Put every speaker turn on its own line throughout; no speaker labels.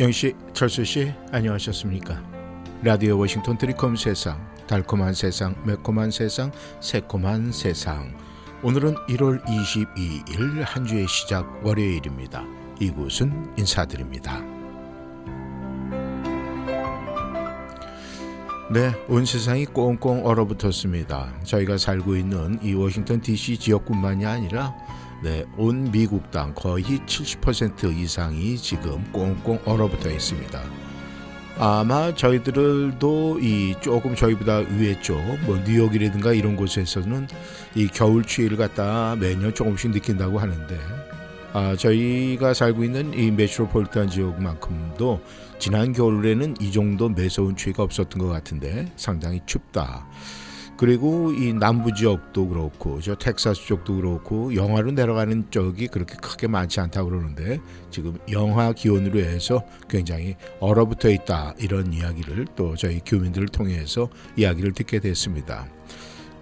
영씨, 철수씨, 안녕하셨습니까? 라디오 워싱턴 트리콤 세상, 달콤한 세상, 매콤한 세상, 새콤한 세상. 오늘은 1월 22일 한 주의 시작 월요일입니다. 이곳은 인사드립니다. 네, 온 세상이 꽁꽁 얼어붙었습니다. 저희가 살고 있는 이 워싱턴 DC 지역뿐만이 아니라 네, 온 미국 땅 거의 70% 이상이 지금 꽁꽁 얼어붙어 있습니다. 아마 저희들도 이 조금 저희보다 위에 쪽, 뭐 뉴욕이라든가 이런 곳에서는 이 겨울 추위를 갖다 매년 조금씩 느낀다고 하는데, 아, 저희가 살고 있는 이 메트로폴리탄 지역만큼도 지난 겨울에는 이 정도 매서운 추위가 없었던 것 같은데 상당히 춥다. 그리고 이 남부 지역도 그렇고 저 텍사스 쪽도 그렇고 영하로 내려가는 쪽이 그렇게 크게 많지 않다고 그러는데 지금 영하 기온으로 해서 굉장히 얼어붙어 있다 이런 이야기를 또 저희 교민들을 통해서 이야기를 듣게 됐습니다.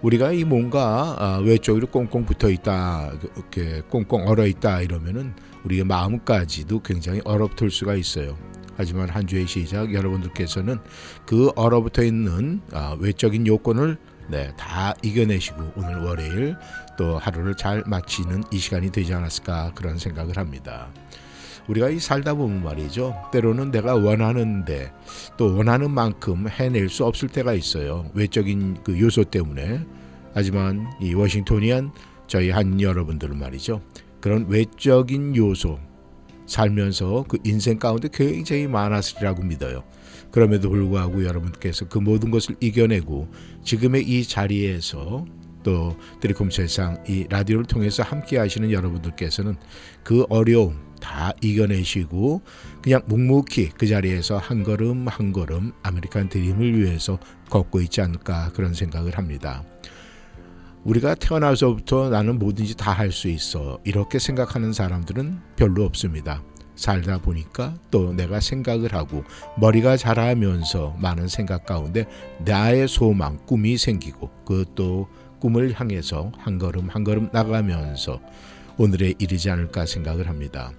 우리가 이 뭔가 아, 외쪽으로 꽁꽁 붙어 있다 이렇게 꽁꽁 얼어 있다 이러면은 우리의 마음까지도 굉장히 얼어붙을 수가 있어요. 하지만 한 주의 시작 여러분들께서는 그 얼어붙어 있는 아, 외적인 요건을 네, 다 이겨내시고 오늘 월요일 또 하루를 잘 마치는 이 시간이 되지 않았을까 그런 생각을 합니다. 우리가 이 살다 보면 말이죠. 때로는 내가 원하는데 또 원하는 만큼 해낼 수 없을 때가 있어요. 외적인 그 요소 때문에. 하지만 이 워싱턴이안 저희 한 여러분들은 말이죠. 그런 외적인 요소 살면서 그 인생 가운데 굉장히 많았으리라고 믿어요. 그럼에도 불구하고 여러분께서 그 모든 것을 이겨내고 지금의 이 자리에서 또 드리콤 세상 이 라디오를 통해서 함께 하시는 여러분들께서는 그 어려움 다 이겨내시고 그냥 묵묵히 그 자리에서 한 걸음 한 걸음 아메리칸 드림을 위해서 걷고 있지 않을까 그런 생각을 합니다. 우리가 태어나서부터 나는 뭐든지 다 할 수 있어 이렇게 생각하는 사람들은 별로 없습니다. 살다 보니까 또 내가 생각을 하고 머리가 자라면서 많은 생각 가운데 나의 소망, 꿈이 생기고 그것도 꿈을 향해서 한 걸음 한 걸음 나가면서 오늘에 이르지 않을까 생각을 합니다.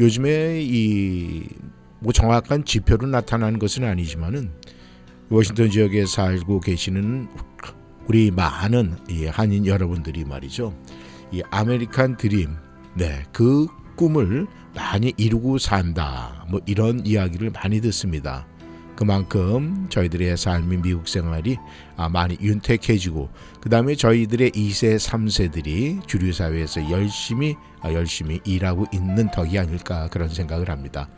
요즘에 이 뭐 정확한 지표로 나타나는 것은 아니지만은 워싱턴 지역에 살고 계시는 우리 많은 이 한인 여러분들이 말이죠. 이 아메리칸 드림, 네, 그 꿈을 많이 이루고 산다. 뭐 이런 이야기를 많이 듣습니다. 그만큼 저희들의 삶이 미국 생활이 아, 많이 윤택해지고 그 다음에 저희들의 2세, 3세들이 주류 사회에서 열심히 아, 열심히 일하고 있는 덕이 아닐까 그런 생각을 합니다.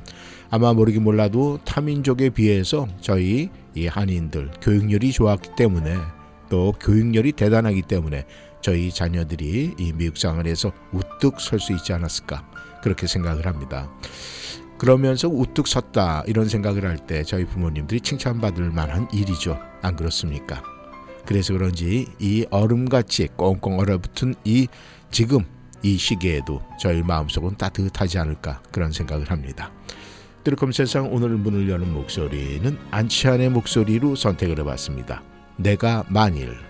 아마 모르긴 몰라도 타민족에 비해서 저희 이 한인들 교육열이 좋았기 때문에 또 교육열이 대단하기 때문에 저희 자녀들이 이 미국 생활에서 우뚝 설 수 있지 않았을까 그렇게 생각을 합니다. 그러면서 우뚝 섰다 이런 생각을 할 때 저희 부모님들이 칭찬받을 만한 일이죠. 안 그렇습니까? 그래서 그런지 이 얼음같이 꽁꽁 얼어붙은 이 지금 이 시기에도 저희 마음속은 따뜻하지 않을까 그런 생각을 합니다. 뜨르컴 세상 오늘 문을 여는 목소리는 안치환의 목소리로 선택을 해봤습니다. 내가 만일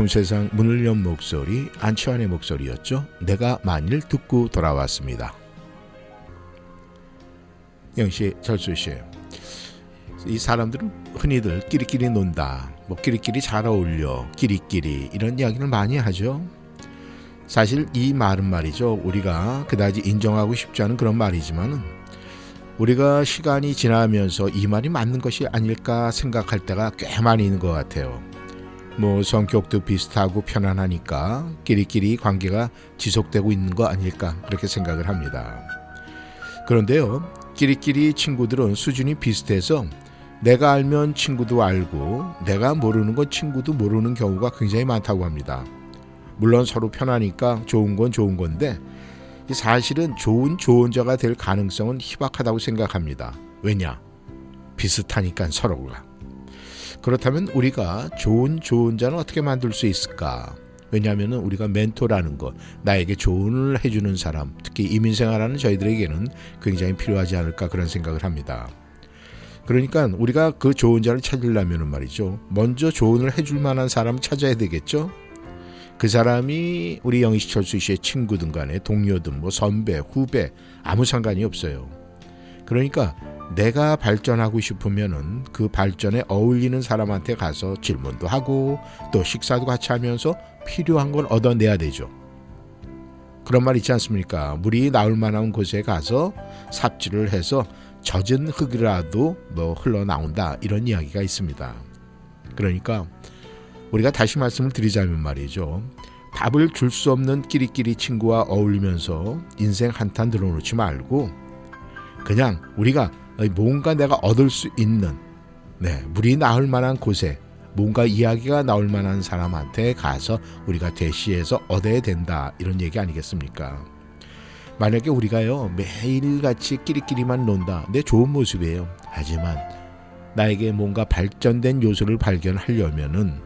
드리콤 세상 문을 연 목소리 안치환의 목소리였죠. 내가 만일 듣고 돌아왔습니다. 영시 철수 씨. 이 사람들은 흔히들 끼리끼리 논다. 뭐 끼리끼리 잘 어울려. 끼리끼리 이런 이야기를 많이 하죠. 사실 이 말은 말이죠. 우리가 그다지 인정하고 싶지 않은 그런 말이지만 우리가 시간이 지나면서 이 말이 맞는 것이 아닐까 생각할 때가 꽤 많이 있는 것 같아요. 뭐 성격도 비슷하고 편안하니까 끼리끼리 관계가 지속되고 있는 거 아닐까 그렇게 생각을 합니다. 그런데요, 끼리끼리 친구들은 수준이 비슷해서 내가 알면 친구도 알고 내가 모르는 건 친구도 모르는 경우가 굉장히 많다고 합니다. 물론 서로 편하니까 좋은 건 좋은 건데 사실은 좋은 조언자가 될 가능성은 희박하다고 생각합니다. 왜냐? 비슷하니까 서로가. 그렇다면 우리가 좋은 조언자는 어떻게 만들 수 있을까? 왜냐하면 우리가 멘토라는 것, 나에게 조언을 해주는 사람, 특히 이민생활하는 저희들에게는 굉장히 필요하지 않을까 그런 생각을 합니다. 그러니까 우리가 그 좋은 자를 찾으려면 말이죠. 먼저 조언을 해줄 만한 사람을 찾아야 되겠죠. 그 사람이 우리 영희철수 씨의 친구든 간에 동료든 뭐 선배, 후배 아무 상관이 없어요. 그러니까 내가 발전하고 싶으면은 그 발전에 어울리는 사람한테 가서 질문도 하고 또 식사도 같이 하면서 필요한 걸 얻어내야 되죠. 그런 말 있지 않습니까? 물이 나올 만한 곳에 가서 삽질을 해서 젖은 흙이라도 뭐 흘러나온다 이런 이야기가 있습니다. 그러니까 우리가 다시 말씀을 드리자면 말이죠. 밥을 줄 수 없는 끼리끼리 친구와 어울리면서 인생 한탄 들어놓지 말고 그냥 우리가 뭔가 내가 얻을 수 있는 네, 물이 나올 만한 곳에 뭔가 이야기가 나올 만한 사람한테 가서 우리가 대시해서 얻어야 된다 이런 얘기 아니겠습니까? 만약에 우리가요 매일같이 끼리끼리만 논다 내 좋은 모습이에요. 하지만 나에게 뭔가 발전된 요소를 발견하려면은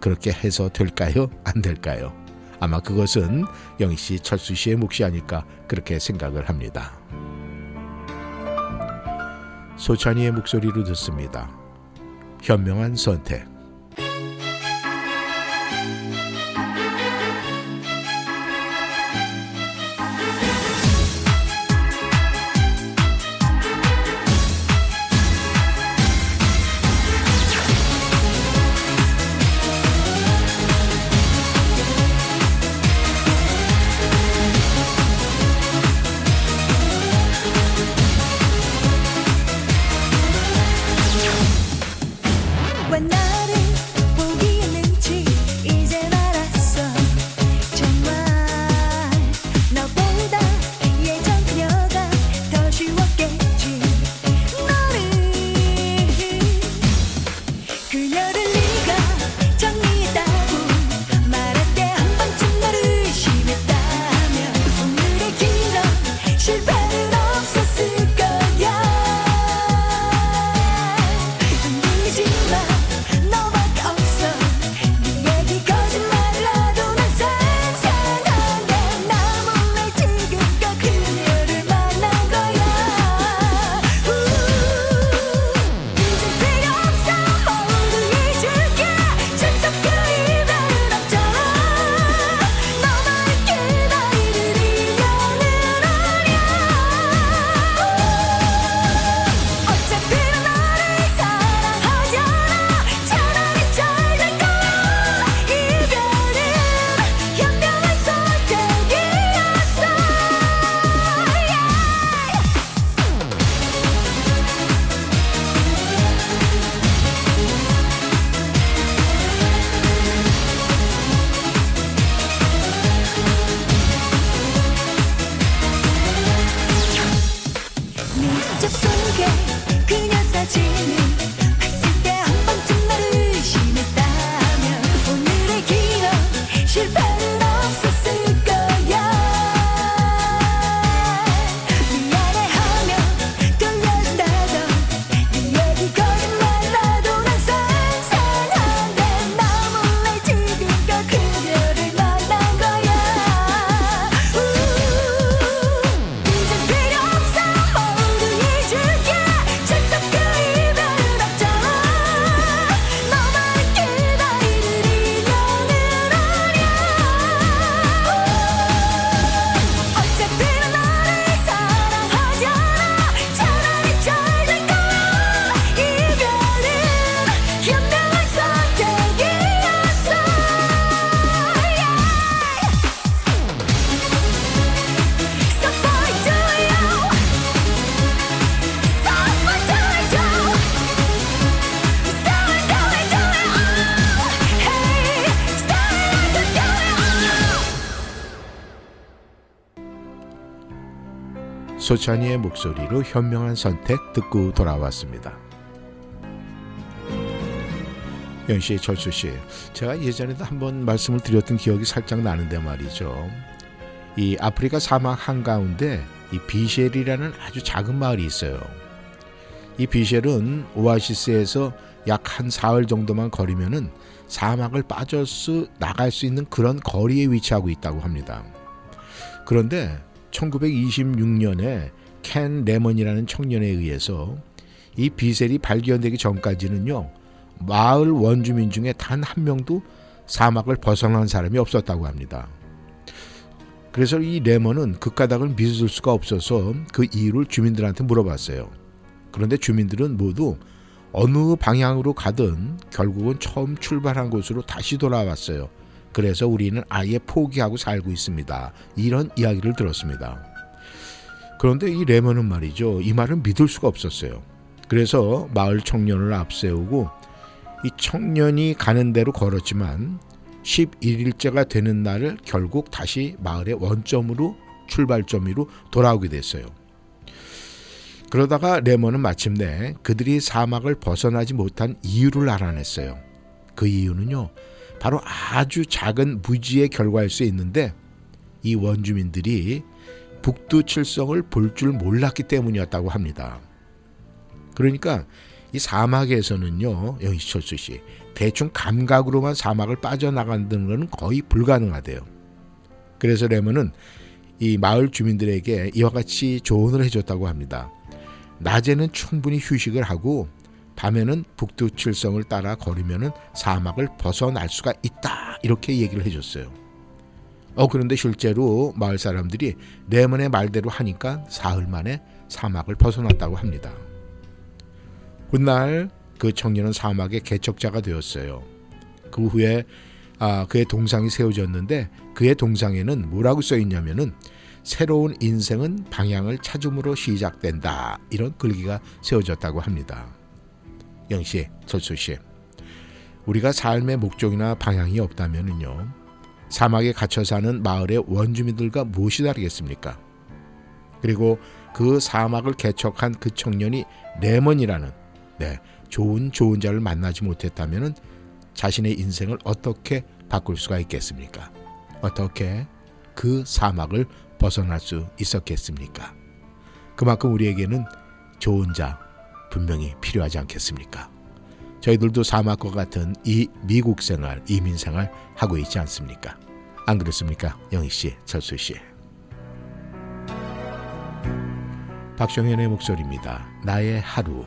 그렇게 해서 될까요? 안 될까요? 아마 그것은 영희 씨 철수 씨의 몫이 아닐까 그렇게 생각을 합니다 소찬이의 목소리로 듣습니다. 현명한 선택 소찬이의 목소리로 현명한 선택 듣고 돌아왔습니다. 연씨, 철수 씨, 제가 예전에도 한번 말씀을 드렸던 기억이 살짝 나는데 말이죠. 이 아프리카 사막 한가운데 이 비셸이라는 아주 작은 마을이 있어요. 이 비셸은 오아시스에서 약 한 사흘 정도만 거리면은 사막을 빠져서 나갈 수 있는 그런 거리에 위치하고 있다고 합니다. 그런데 1926년에 켄 레먼이라는 청년에 의해서 이 비셀이 발견되기 전까지는요 마을 원주민 중에 단 한 명도 사막을 벗어난 사람이 없었다고 합니다. 그래서 이 레먼은 그 까닭을 믿을 수가 없어서 그 이유를 주민들한테 물어봤어요. 그런데 주민들은 모두 어느 방향으로 가든 결국은 처음 출발한 곳으로 다시 돌아왔어요. 그래서 우리는 아예 포기하고 살고 있습니다. 이런 이야기를 들었습니다. 그런데 이 레몬은 말이죠. 이 말은 믿을 수가 없었어요. 그래서 마을 청년을 앞세우고 이 청년이 가는 대로 걸었지만 11일째가 되는 날을 결국 다시 마을의 원점으로 출발점으로 돌아오게 됐어요. 그러다가 레몬은 마침내 그들이 사막을 벗어나지 못한 이유를 알아냈어요. 그 이유는요. 바로 아주 작은 무지의 결과일 수 있는데 이 원주민들이 북두 칠성을 볼 줄 몰랐기 때문이었다고 합니다. 그러니까 이 사막에서는요, 영희철수 씨, 대충 감각으로만 사막을 빠져나간다는 것은 거의 불가능하대요. 그래서 레몬은 이 마을 주민들에게 이와 같이 조언을 해줬다고 합니다. 낮에는 충분히 휴식을 하고 밤에는 북두 칠성을 따라 걸으면 사막을 벗어날 수가 있다 이렇게 얘기를 해줬어요. 어 그런데 실제로 마을 사람들이 레몬의 말대로 하니까 사흘 만에 사막을 벗어났다고 합니다. 훗날 그 청년은 사막의 개척자가 되었어요. 그 후에 아, 그의 동상이 세워졌는데 그의 동상에는 뭐라고 써 있냐면은 새로운 인생은 방향을 찾음으로 시작된다 이런 글귀가 세워졌다고 합니다. 영씨, 철수 씨. 우리가 삶의 목적이나 방향이 없다면요 사막에 갇혀 사는 마을의 원주민들과 무엇이 다르겠습니까? 그리고 그 사막을 개척한 그 청년이 레몬이라는 네, 좋은 좋은 자를 만나지 못했다면 자신의 인생을 어떻게 바꿀 수가 있겠습니까? 어떻게 그 사막을 벗어날 수 있었겠습니까? 그만큼 우리에게는 좋은 자, 분명히 필요하지 않겠습니까? 저희들도 사막과 같은 이 미국 생활, 이민 생활 하고 있지 않습니까? 안 그렇습니까? 영희 씨, 철수 씨. 박정현의 목소리입니다. 나의 하루.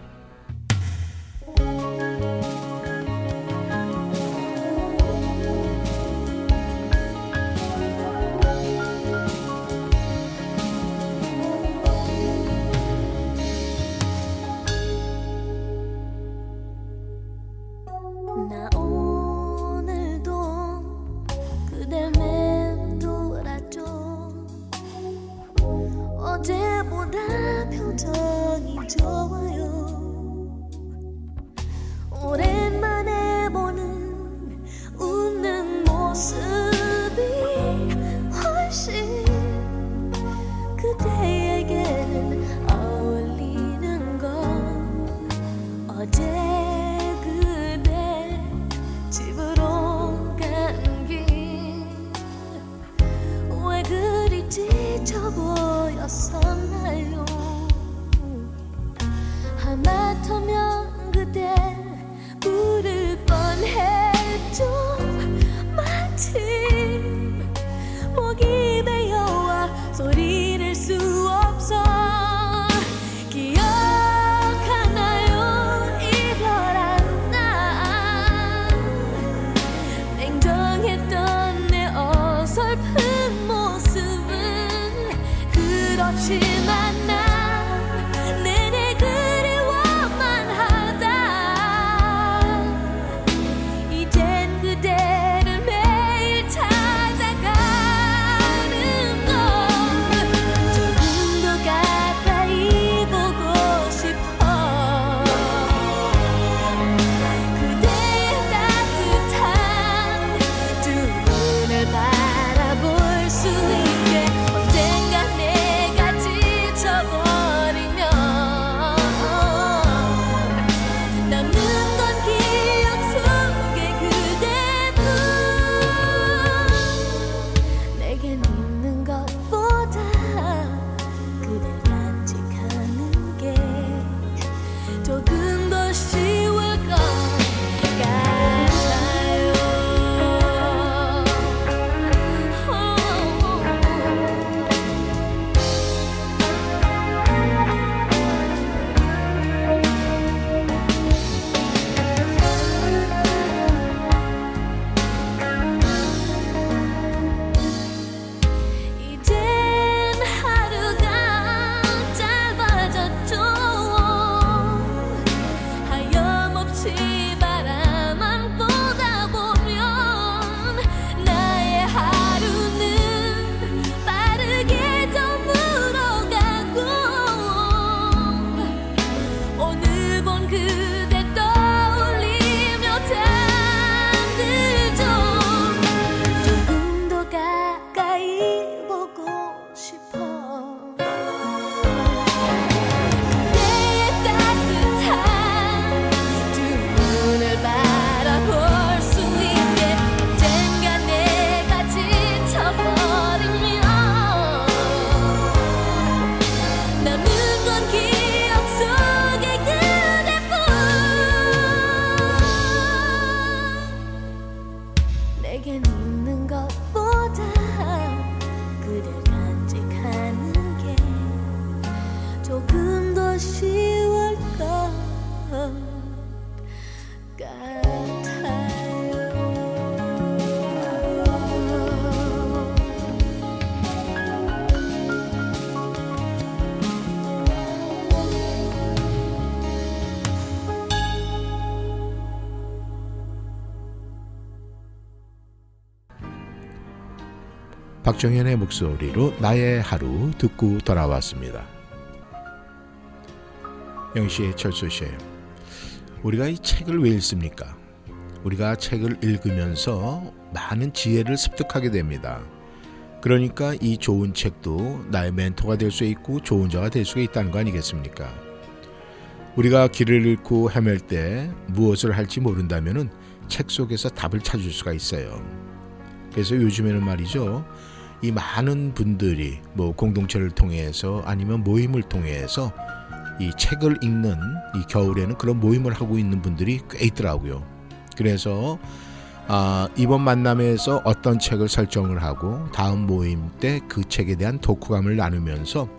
박정현의 목소리로 나의 하루 듣고 돌아왔습니다. 영시의 철수 씨, 우리가 이 책을 왜 읽습니까? 우리가 책을 읽으면서 많은 지혜를 습득하게 됩니다. 그러니까 이 좋은 책도 나의 멘토가 될 수 있고 좋은 자가 될 수가 있다는 거 아니겠습니까? 우리가 길을 잃고 헤맬 때 무엇을 할지 모른다면은 책 속에서 답을 찾을 수가 있어요. 그래서 요즘에는 말이죠. 이 많은 분들이 뭐 공동체를 통해서 아니면 모임을 통해서 이 책을 읽는 이 겨울에는 그런 모임을 하고 있는 분들이 꽤 있더라고요. 그래서 아, 이번 만남에서 어떤 책을 설정을 하고 다음 모임 때 그 책에 대한 독후감을 나누면서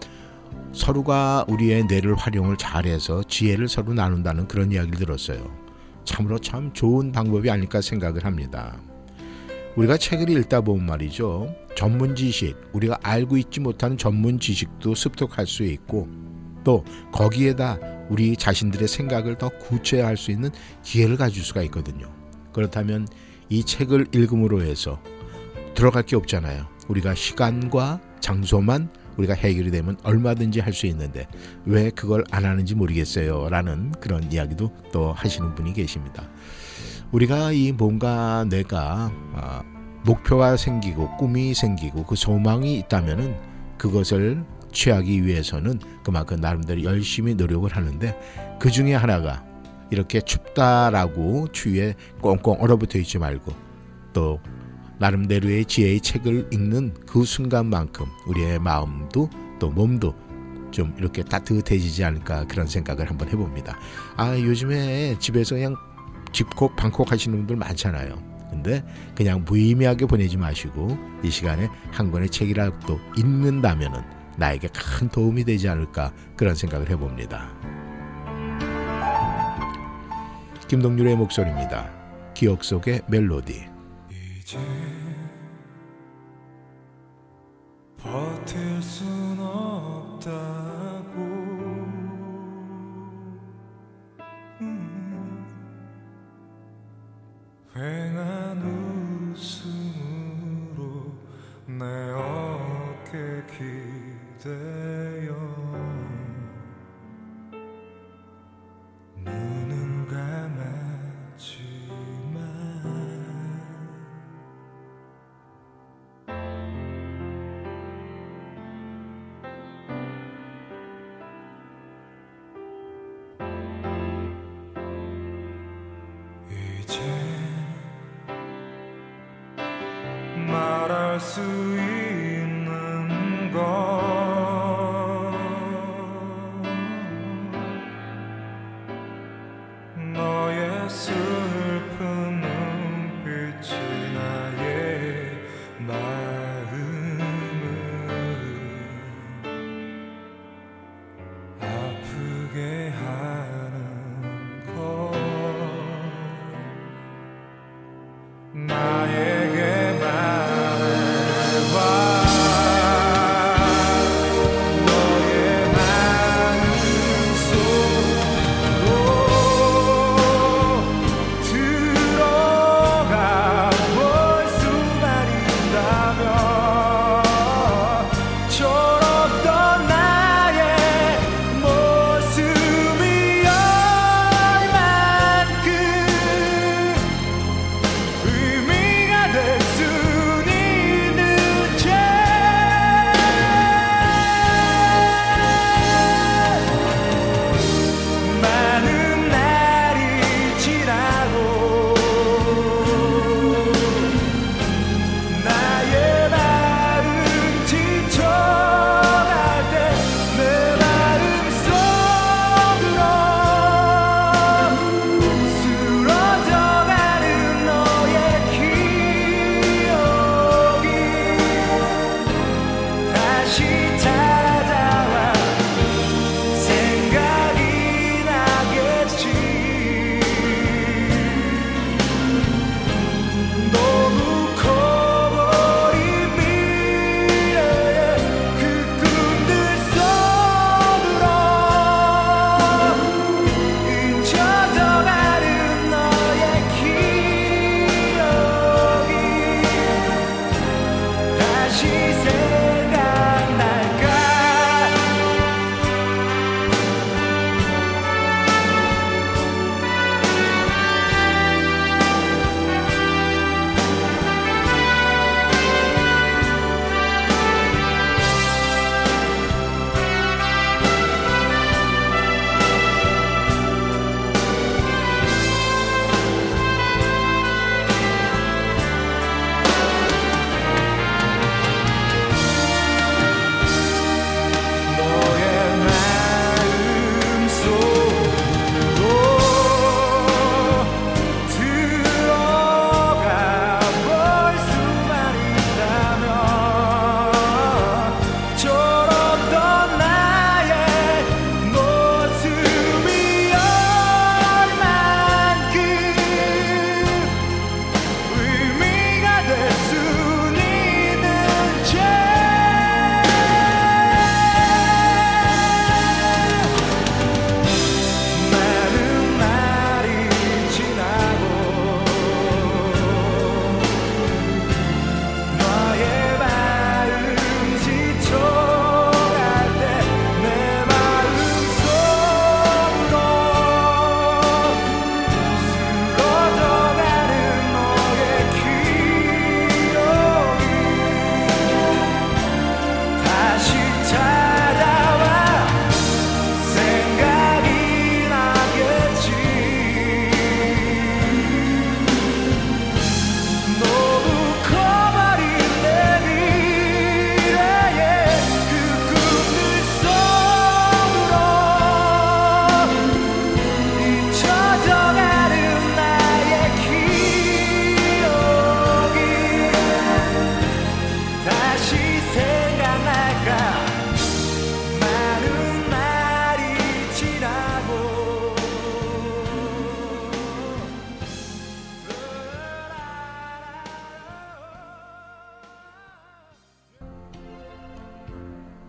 서로가 우리의 뇌를 활용을 잘해서 지혜를 서로 나눈다는 그런 이야기를 들었어요. 참으로 참 좋은 방법이 아닐까 생각을 합니다. 우리가 책을 읽다 보면 말이죠. 전문 지식, 우리가 알고 있지 못하는 전문 지식도 습득할 수 있고 또 거기에다 우리 자신들의 생각을 더 구체화할 수 있는 기회를 가질 수가 있거든요. 그렇다면 이 책을 읽음으로 해서 들어갈 게 없잖아요. 우리가 시간과 장소만 우리가 해결이 되면 얼마든지 할 수 있는데 왜 그걸 안 하는지 모르겠어요. 라는 그런 이야기도 또 하시는 분이 계십니다. 우리가 이 뭔가 내가 아, 목표가 생기고 꿈이 생기고 그 소망이 있다면은 그것을 취하기 위해서는 그만큼 나름대로 열심히 노력을 하는데 그 중에 하나가 이렇게 춥다라고 추위에 꽁꽁 얼어붙어 있지 말고 또 나름대로의 지혜의 책을 읽는 그 순간만큼 우리의 마음도 또 몸도 좀 이렇게 따뜻해지지 않을까 그런 생각을 한번 해봅니다. 아 요즘에 집에서 그냥 집콕 방콕 하시는 분들 많잖아요. 근데 그냥 무의미하게 보내지 마시고 이 시간에 한 권의 책이라도 읽는다면은 나에게 큰 도움이 되지 않을까 그런 생각을 해봅니다. 김동률의 목소리입니다. 기억 속의 멜로디.
이제 버틸 순 없다 휑한 웃음으로 내 어깨 기대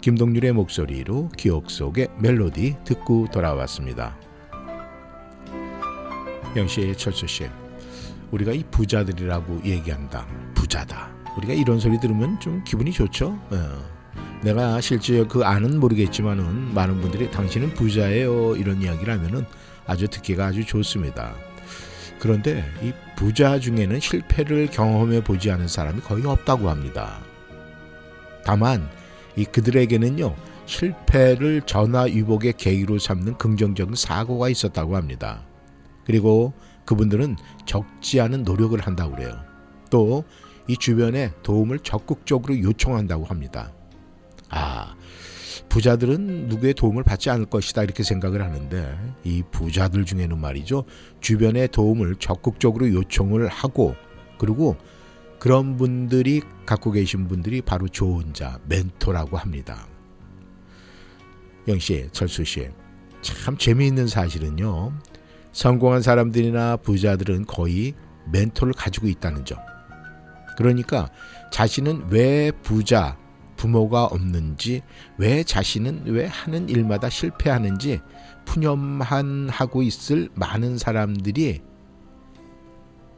김동률의 목소리로 기억 속의 멜로디 듣고 돌아왔습니다. 영씨, 철수 씨, 우리가 이 부자들이라고 얘기한다. 부자다. 우리가 이런 소리 들으면 좀 기분이 좋죠. 어. 내가 실제 그 안은 모르겠지만은 많은 분들이 당신은 부자예요 이런 이야기를 하면은 아주 듣기가 아주 좋습니다. 그런데 이 부자 중에는 실패를 경험해 보지 않은 사람이 거의 없다고 합니다. 다만 이 그들에게는요 실패를 전화위복의 계기로 삼는 긍정적인 사고가 있었다고 합니다. 그리고 그분들은 적지 않은 노력을 한다고 그래요. 또 이 주변에 도움을 적극적으로 요청한다고 합니다. 아, 부자들은 누구의 도움을 받지 않을 것이다 이렇게 생각을 하는데 이 부자들 중에는 말이죠. 주변의 도움을 적극적으로 요청을 하고 그리고 그런 분들이 갖고 계신 분들이 바로 좋은 자, 멘토라고 합니다. 영 씨, 철수 씨. 참 재미있는 사실은요. 성공한 사람들이나 부자들은 거의 멘토를 가지고 있다는 점. 그러니까 자신은 왜 부자, 부모가 없는지, 왜 자신은 왜 하는 일마다 실패하는지 푸념한 하고 있을 많은 사람들이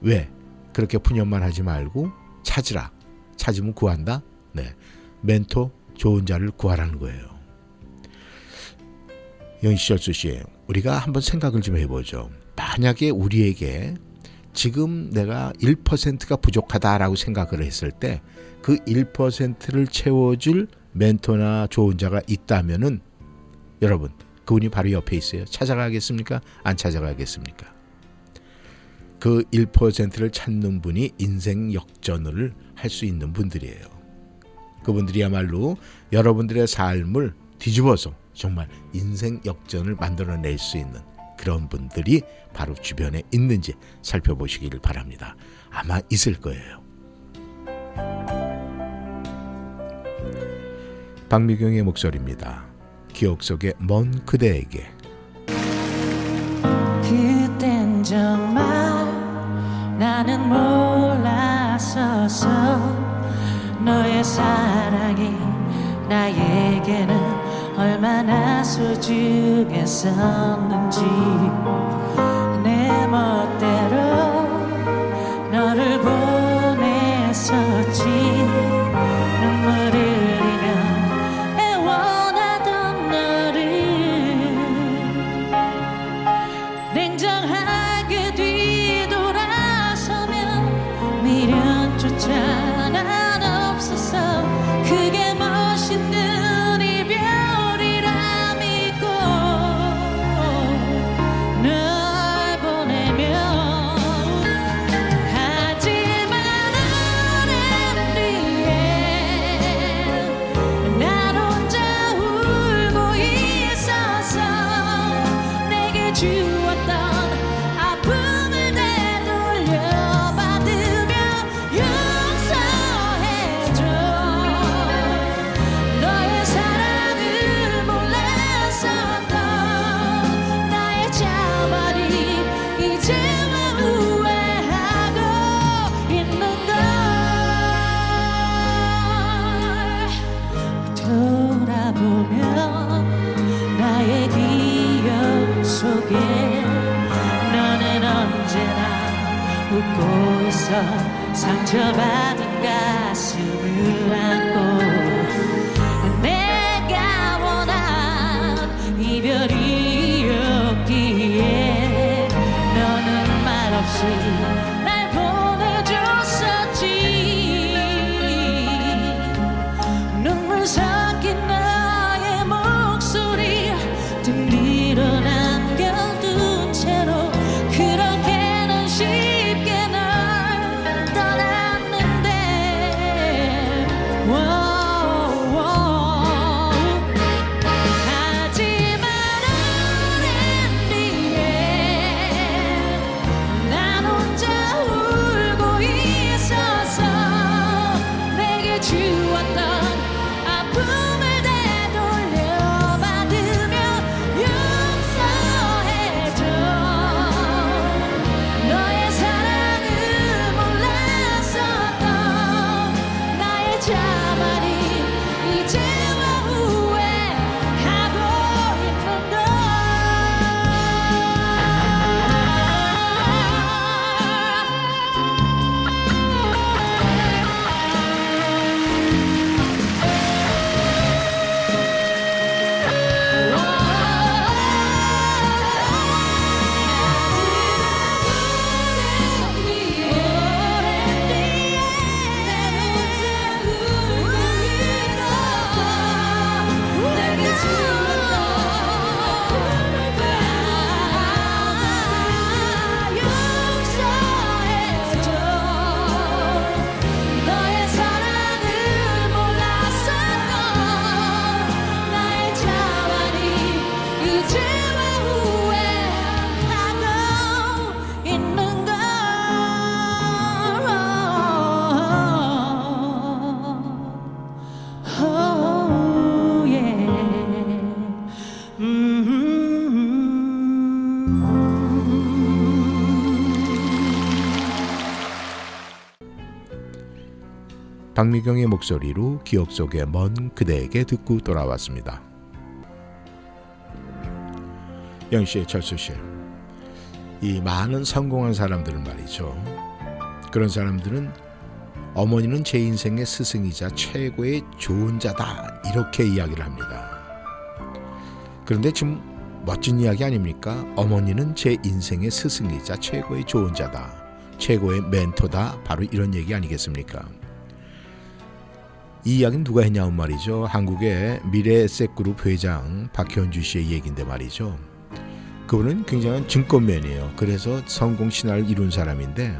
왜 그렇게 푸념만 하지 말고 찾으라. 찾으면 구한다. 네. 멘토 좋은 자를 구하라는 거예요. 영시철수 씨, 우리가 한번 생각을 좀 해보죠. 만약에 우리에게 지금 내가 1%가 부족하다라고 생각을 했을 때 그 1%를 채워줄 멘토나 좋은 자가 있다면은 여러분 그분이 바로 옆에 있어요. 찾아가겠습니까? 안 찾아가겠습니까? 그 1%를 찾는 분이 인생 역전을 할 수 있는 분들이에요. 그분들이야말로 여러분들의 삶을 뒤집어서 정말 인생 역전을 만들어낼 수 있는 그런 분들이 바로 주변에 있는지 살펴보시기를 바랍니다. 아마 있을 거예요. 박미경의 목소리입니다. 기억 속의 먼 그대에게
그땐 정말 나는 몰랐었어 너의 사랑이 나에게는 얼마나 소중했었는지 속에 너는 언제나 웃고 있어 상처받은 가슴을 안고 내가 원한 이별이었기에 너는 말없이
박미경의 목소리로 기억 속의 먼 그대에게 듣고 돌아왔습니다. 영씨, 철수 씨, 이 많은 성공한 사람들은 말이죠. 그런 사람들은 어머니는 제 인생의 스승이자 최고의 조언자다 이렇게 이야기를 합니다. 그런데 지금 멋진 이야기 아닙니까? 어머니는 제 인생의 스승이자 최고의 조언자다. 최고의 멘토다. 바로 이런 얘기 아니겠습니까? 이 이야기는 누가 했냐면 말이죠. 한국의 미래에셋그룹 회장 박현주 씨의 얘기인데 말이죠. 그분은 굉장한 증권맨이에요. 그래서 성공 신화를 이룬 사람인데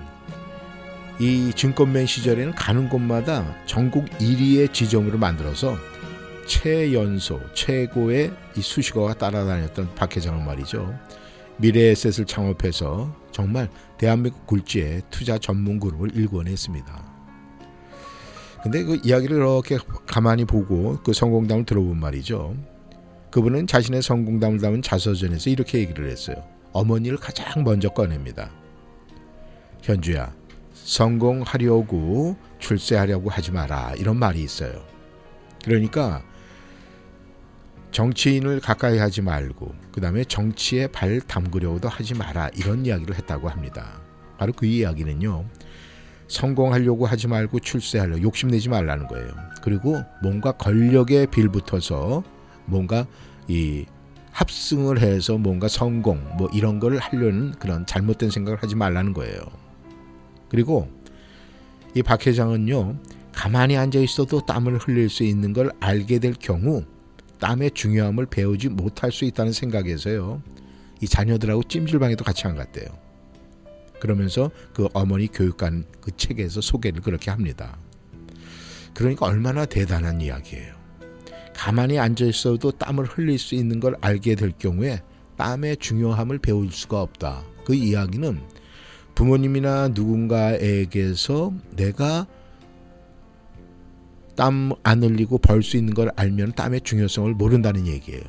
이 증권맨 시절에는 가는 곳마다 전국 1위의 지점으로 만들어서 최연소 최고의 이 수식어가 따라다녔던 박 회장은 말이죠. 미래에셋을 창업해서 정말 대한민국 굴지의 투자 전문 그룹을 일궈냈습니다. 근데 그 이야기를 이렇게 가만히 보고 그 성공담을 들어본 말이죠. 그분은 자신의 성공담을 담은 자서전에서 이렇게 얘기를 했어요. 어머니를 가장 먼저 꺼냅니다. 현주야, 성공하려고 출세하려고 하지 마라. 이런 말이 있어요. 그러니까 정치인을 가까이 하지 말고 그 다음에 정치에 발 담그려고도 하지 마라 이런 이야기를 했다고 합니다. 바로 그 이야기는요. 성공하려고 하지 말고 출세하려 욕심내지 말라는 거예요. 그리고 뭔가 권력에 빌붙어서 뭔가 이 합승을 해서 뭔가 성공 뭐 이런 걸 하려는 그런 잘못된 생각을 하지 말라는 거예요. 그리고 이 박 회장은요. 가만히 앉아 있어도 땀을 흘릴 수 있는 걸 알게 될 경우 땀의 중요함을 배우지 못할 수 있다는 생각에서요. 이 자녀들하고 찜질방에도 같이 안 갔대요. 그러면서 그 어머니 교육관 그 책에서 소개를 그렇게 합니다. 그러니까 얼마나 대단한 이야기예요. 가만히 앉아 있어도 땀을 흘릴 수 있는 걸 알게 될 경우에 땀의 중요함을 배울 수가 없다. 그 이야기는 부모님이나 누군가에게서 내가 땀 안 흘리고 벌 수 있는 걸 알면 땀의 중요성을 모른다는 얘기예요.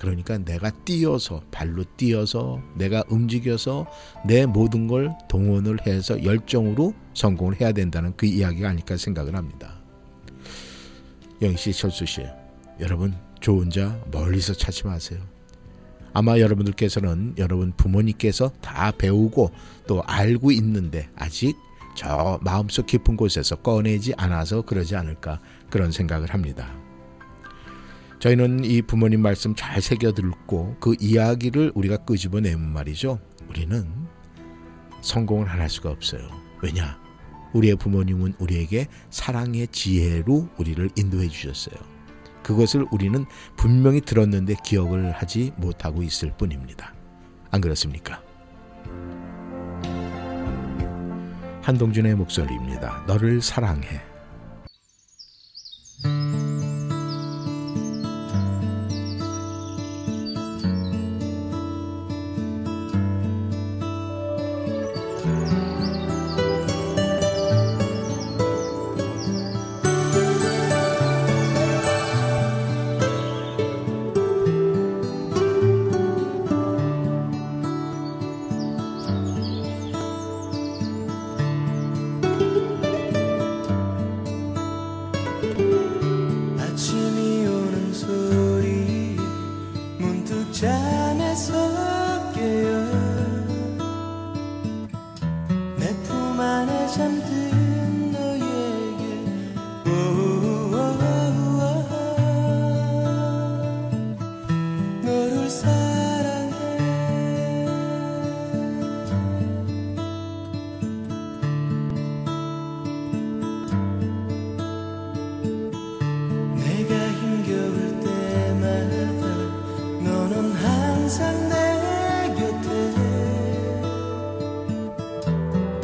그러니까 내가 뛰어서 발로 뛰어서 내가 움직여서 내 모든 걸 동원을 해서 열정으로 성공을 해야 된다는 그 이야기가 아닐까 생각을 합니다. 영씨, 철수 씨, 여러분 좋은 자 멀리서 찾지 마세요. 아마 여러분들께서는 여러분 부모님께서 다 배우고 또 알고 있는데 아직 저 마음속 깊은 곳에서 꺼내지 않아서 그러지 않을까 그런 생각을 합니다. 저희는 이 부모님 말씀 잘 새겨 듣고 그 이야기를 우리가 끄집어내면 말이죠. 우리는 성공을 안 할 수가 없어요. 왜냐? 우리의 부모님은 우리에게 사랑의 지혜로 우리를 인도해 주셨어요. 그것을 우리는 분명히 들었는데 기억을 하지 못하고 있을 뿐입니다. 안 그렇습니까? 한동준의 목소리입니다. 너를 사랑해.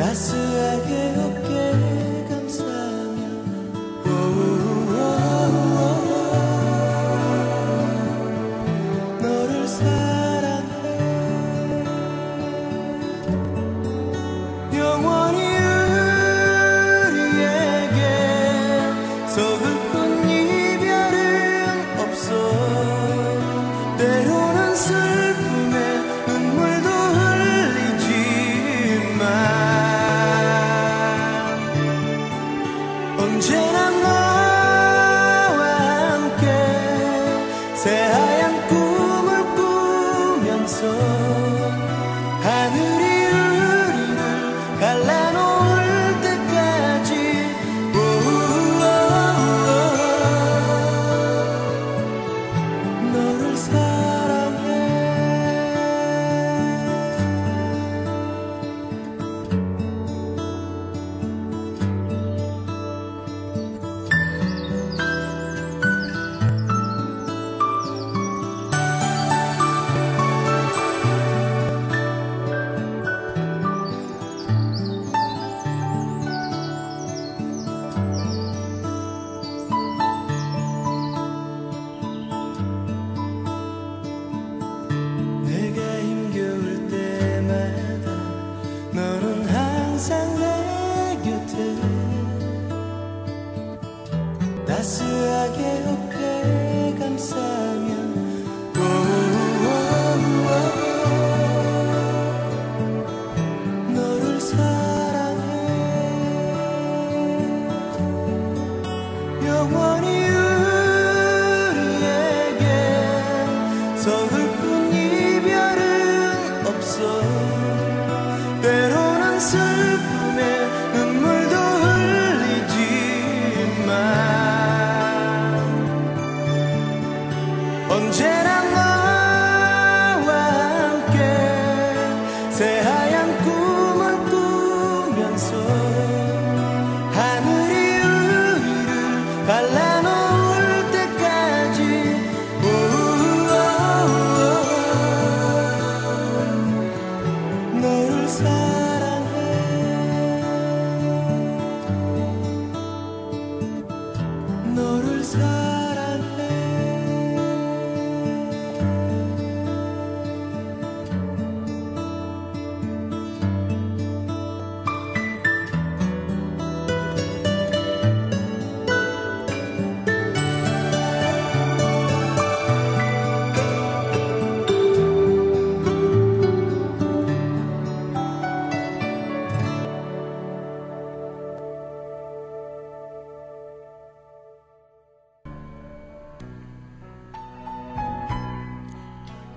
따스하게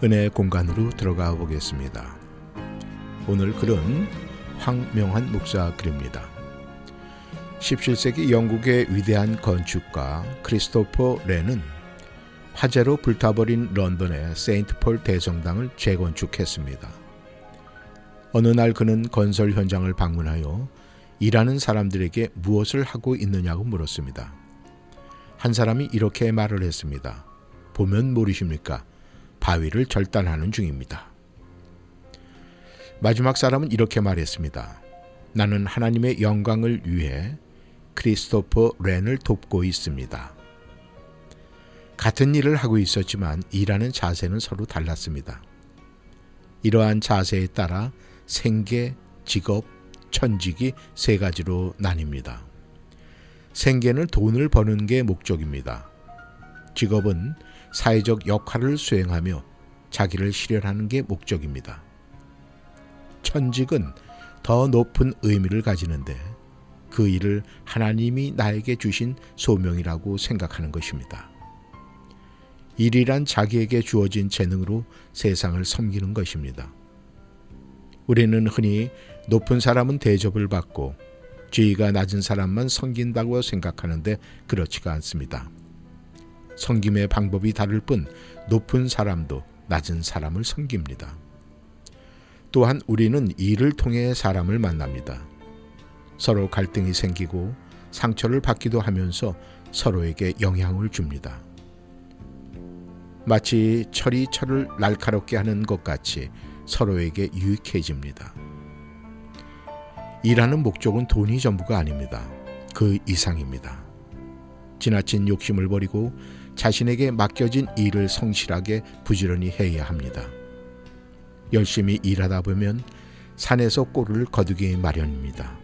은혜의 공간으로 들어가 보겠습니다. 오늘 글은 황명한 목사 글입니다. 17세기 영국의 위대한 건축가 크리스토퍼 레는 화재로 불타버린 런던의 세인트 폴 대성당을 재건축했습니다. 어느 날 그는 건설 현장을 방문하여 일하는 사람들에게 무엇을 하고 있느냐고 물었습니다. 한 사람이 이렇게 말을 했습니다. 보면 모르십니까? 바위를 절단하는 중입니다. 마지막 사람은 이렇게 말했습니다. 나는 하나님의 영광을 위해 크리스토퍼 렌을 돕고 있습니다. 같은 일을 하고 있었지만 일하는 자세는 서로 달랐습니다. 이러한 자세에 따라 생계, 직업, 천직이 세 가지로 나뉩니다. 생계는 돈을 버는 게 목적입니다. 직업은 사회적 역할을 수행하며 자기를 실현하는 게 목적입니다. 천직은 더 높은 의미를 가지는데 그 일을 하나님이 나에게 주신 소명이라고 생각하는 것입니다. 일이란 자기에게 주어진 재능으로 세상을 섬기는 것입니다. 우리는 흔히 높은 사람은 대접을 받고 지위가 낮은 사람만 섬긴다고 생각하는데 그렇지가 않습니다. 섬김의 방법이 다를 뿐 높은 사람도 낮은 사람을 섬깁니다. 또한 우리는 일을 통해 사람을 만납니다. 서로 갈등이 생기고 상처를 받기도 하면서 서로에게 영향을 줍니다. 마치 철이 철을 날카롭게 하는 것 같이 서로에게 유익해집니다. 일하는 목적은 돈이 전부가 아닙니다. 그 이상입니다. 지나친 욕심을 버리고 자신에게 맡겨진 일을 성실하게 부지런히 해야 합니다. 열심히 일하다 보면 산에서 꼴을 거두기 마련입니다.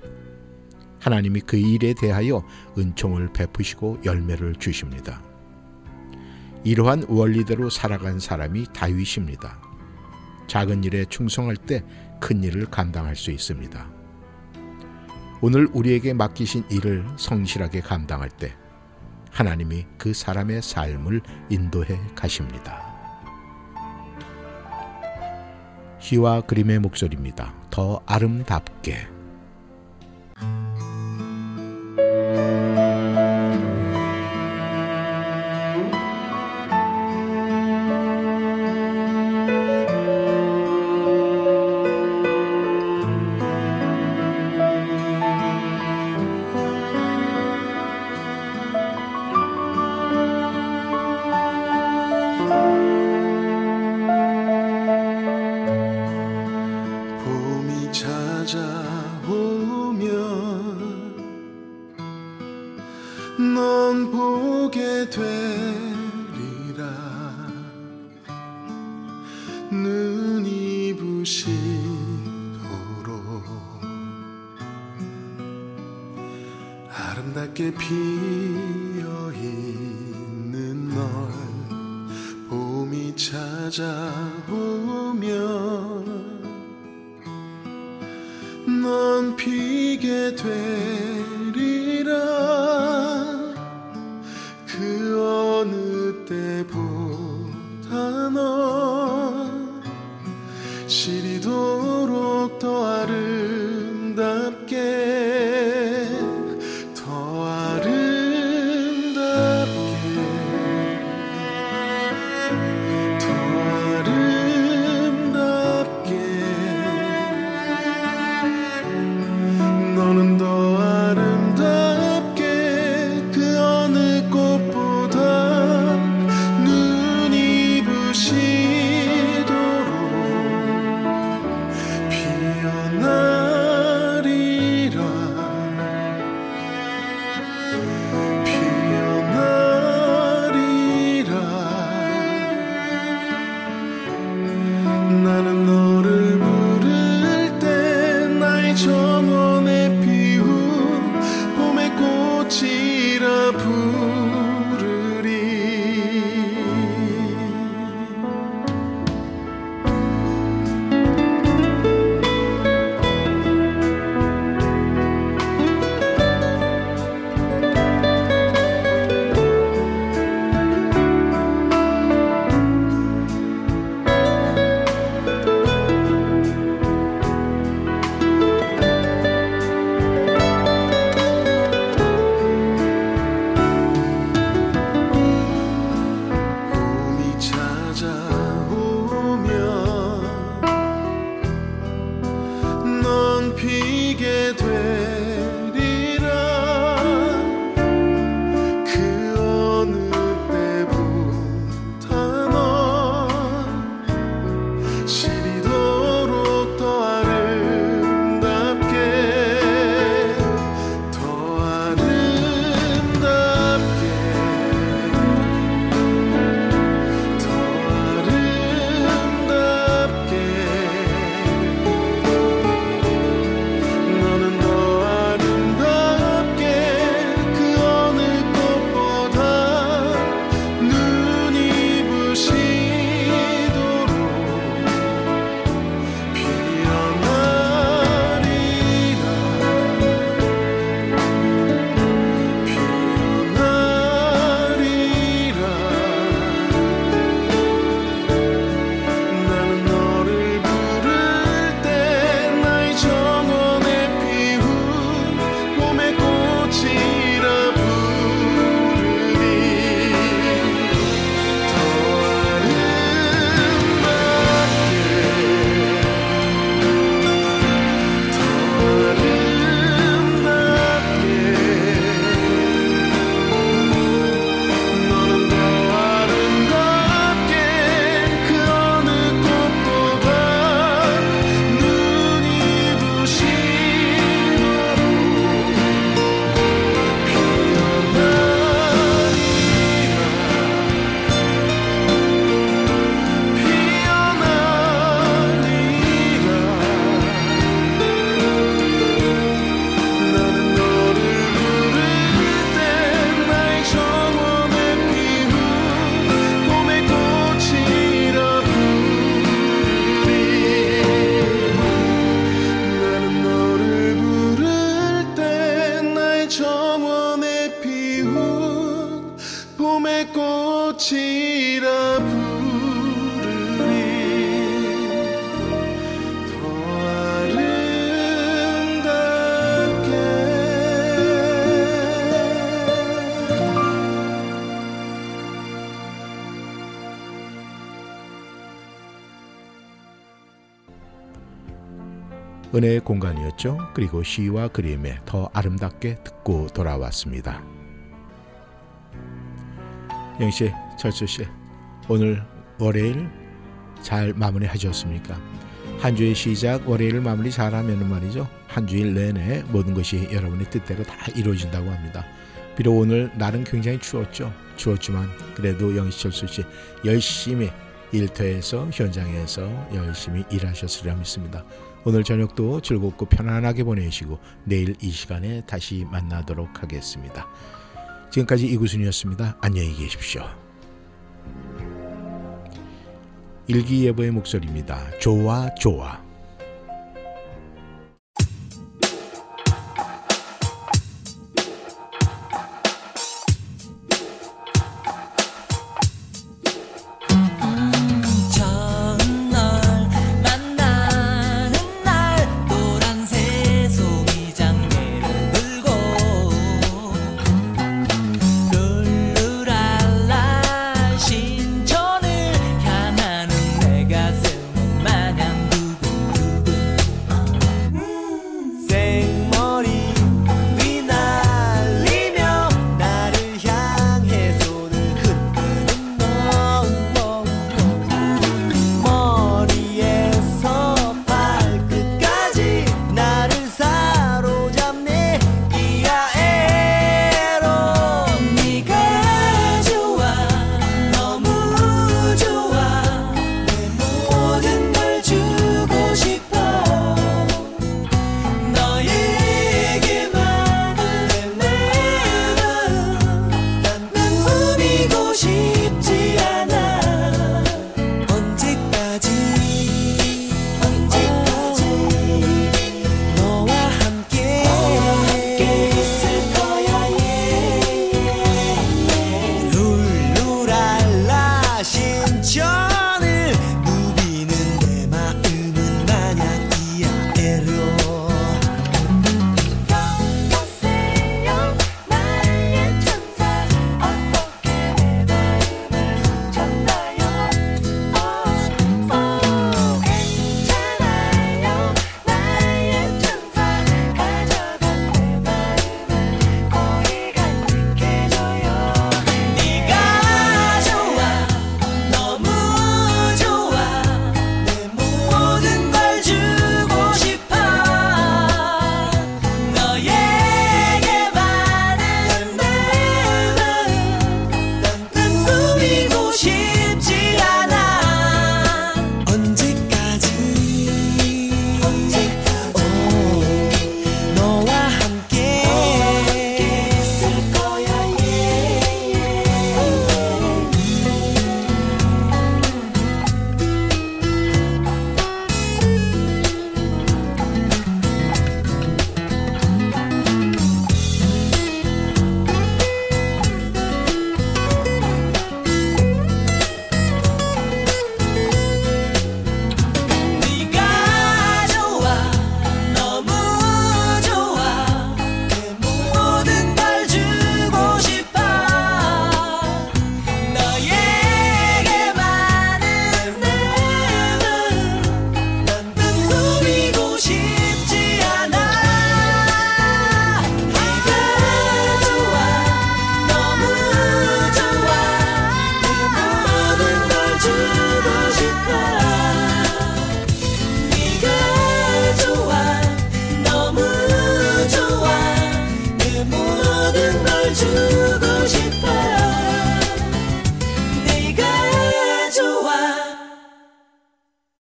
하나님이 그 일에 대하여 은총을 베푸시고 열매를 주십니다. 이러한 원리대로 살아간 사람이 다윗입니다. 작은 일에 충성할 때 큰 일을 감당할 수 있습니다. 오늘 우리에게 맡기신 일을 성실하게 감당할 때 하나님이 그 사람의 삶을 인도해 가십니다. 시와 그림의 목소리입니다. 더 아름답게.
넌 피게 되리라. 그 어느 때보다 넌 시리도록 더 아름
은혜의 공간이었죠. 그리고 시와 그림에 더 아름답게 듣고 돌아왔습니다. 영씨, 철수씨, 오늘 월요일 잘 마무리하셨습니까? 한 주의 시작 월요일 마무리 잘하면 말이죠. 한 주일 내내 모든 것이 여러분의 뜻대로 다 이루어진다고 합니다. 비록 오늘 날은 굉장히 추웠죠. 추웠지만 그래도 영시철수 씨 열심히 일터에서 현장에서 열심히 일하셨으리라 믿습니다. 오늘 저녁도 즐겁고 편안하게 보내시고 내일 이 시간에 다시 만나도록 하겠습니다. 지금까지 이구순이었습니다. 안녕히 계십시오. 일기예보의 목소리입니다. 좋아 좋아.